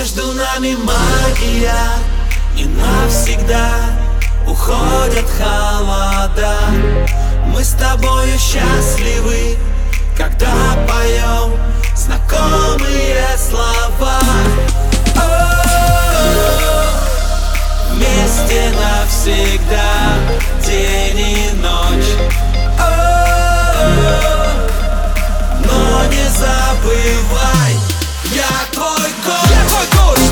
Между нами магия. И навсегда уходят холода. Мы с тобою счастливы Когда поем знакомые слова. О Вместе навсегда День и ночь. Но не забывай Я твой гость Fuck good.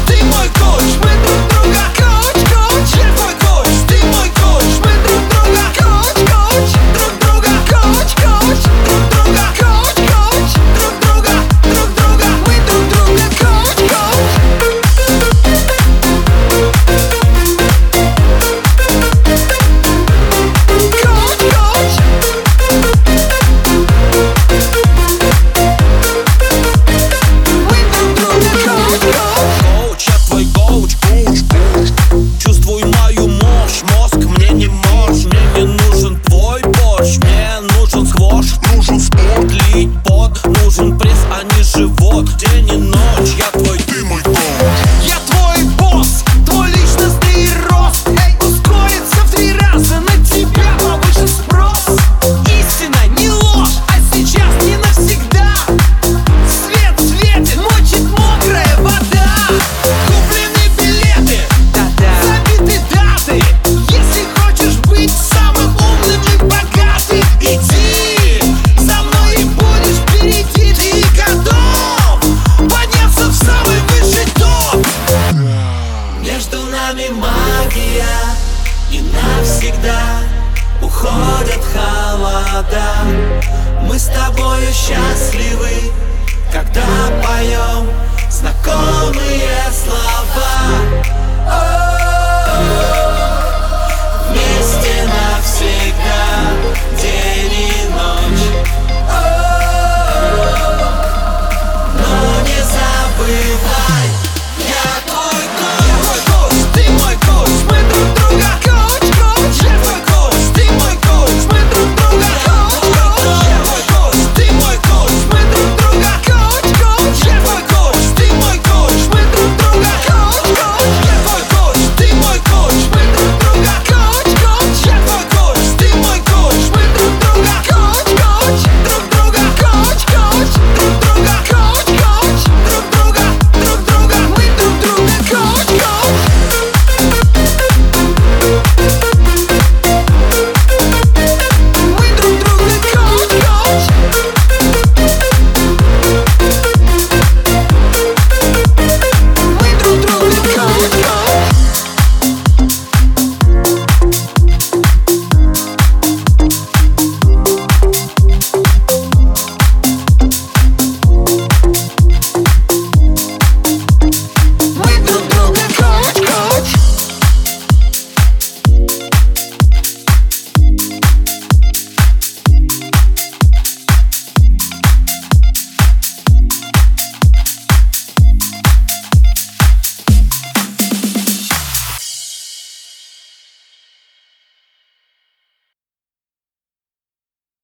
уходят холода. Мы с тобою счастливы, когда поем знакомые слова.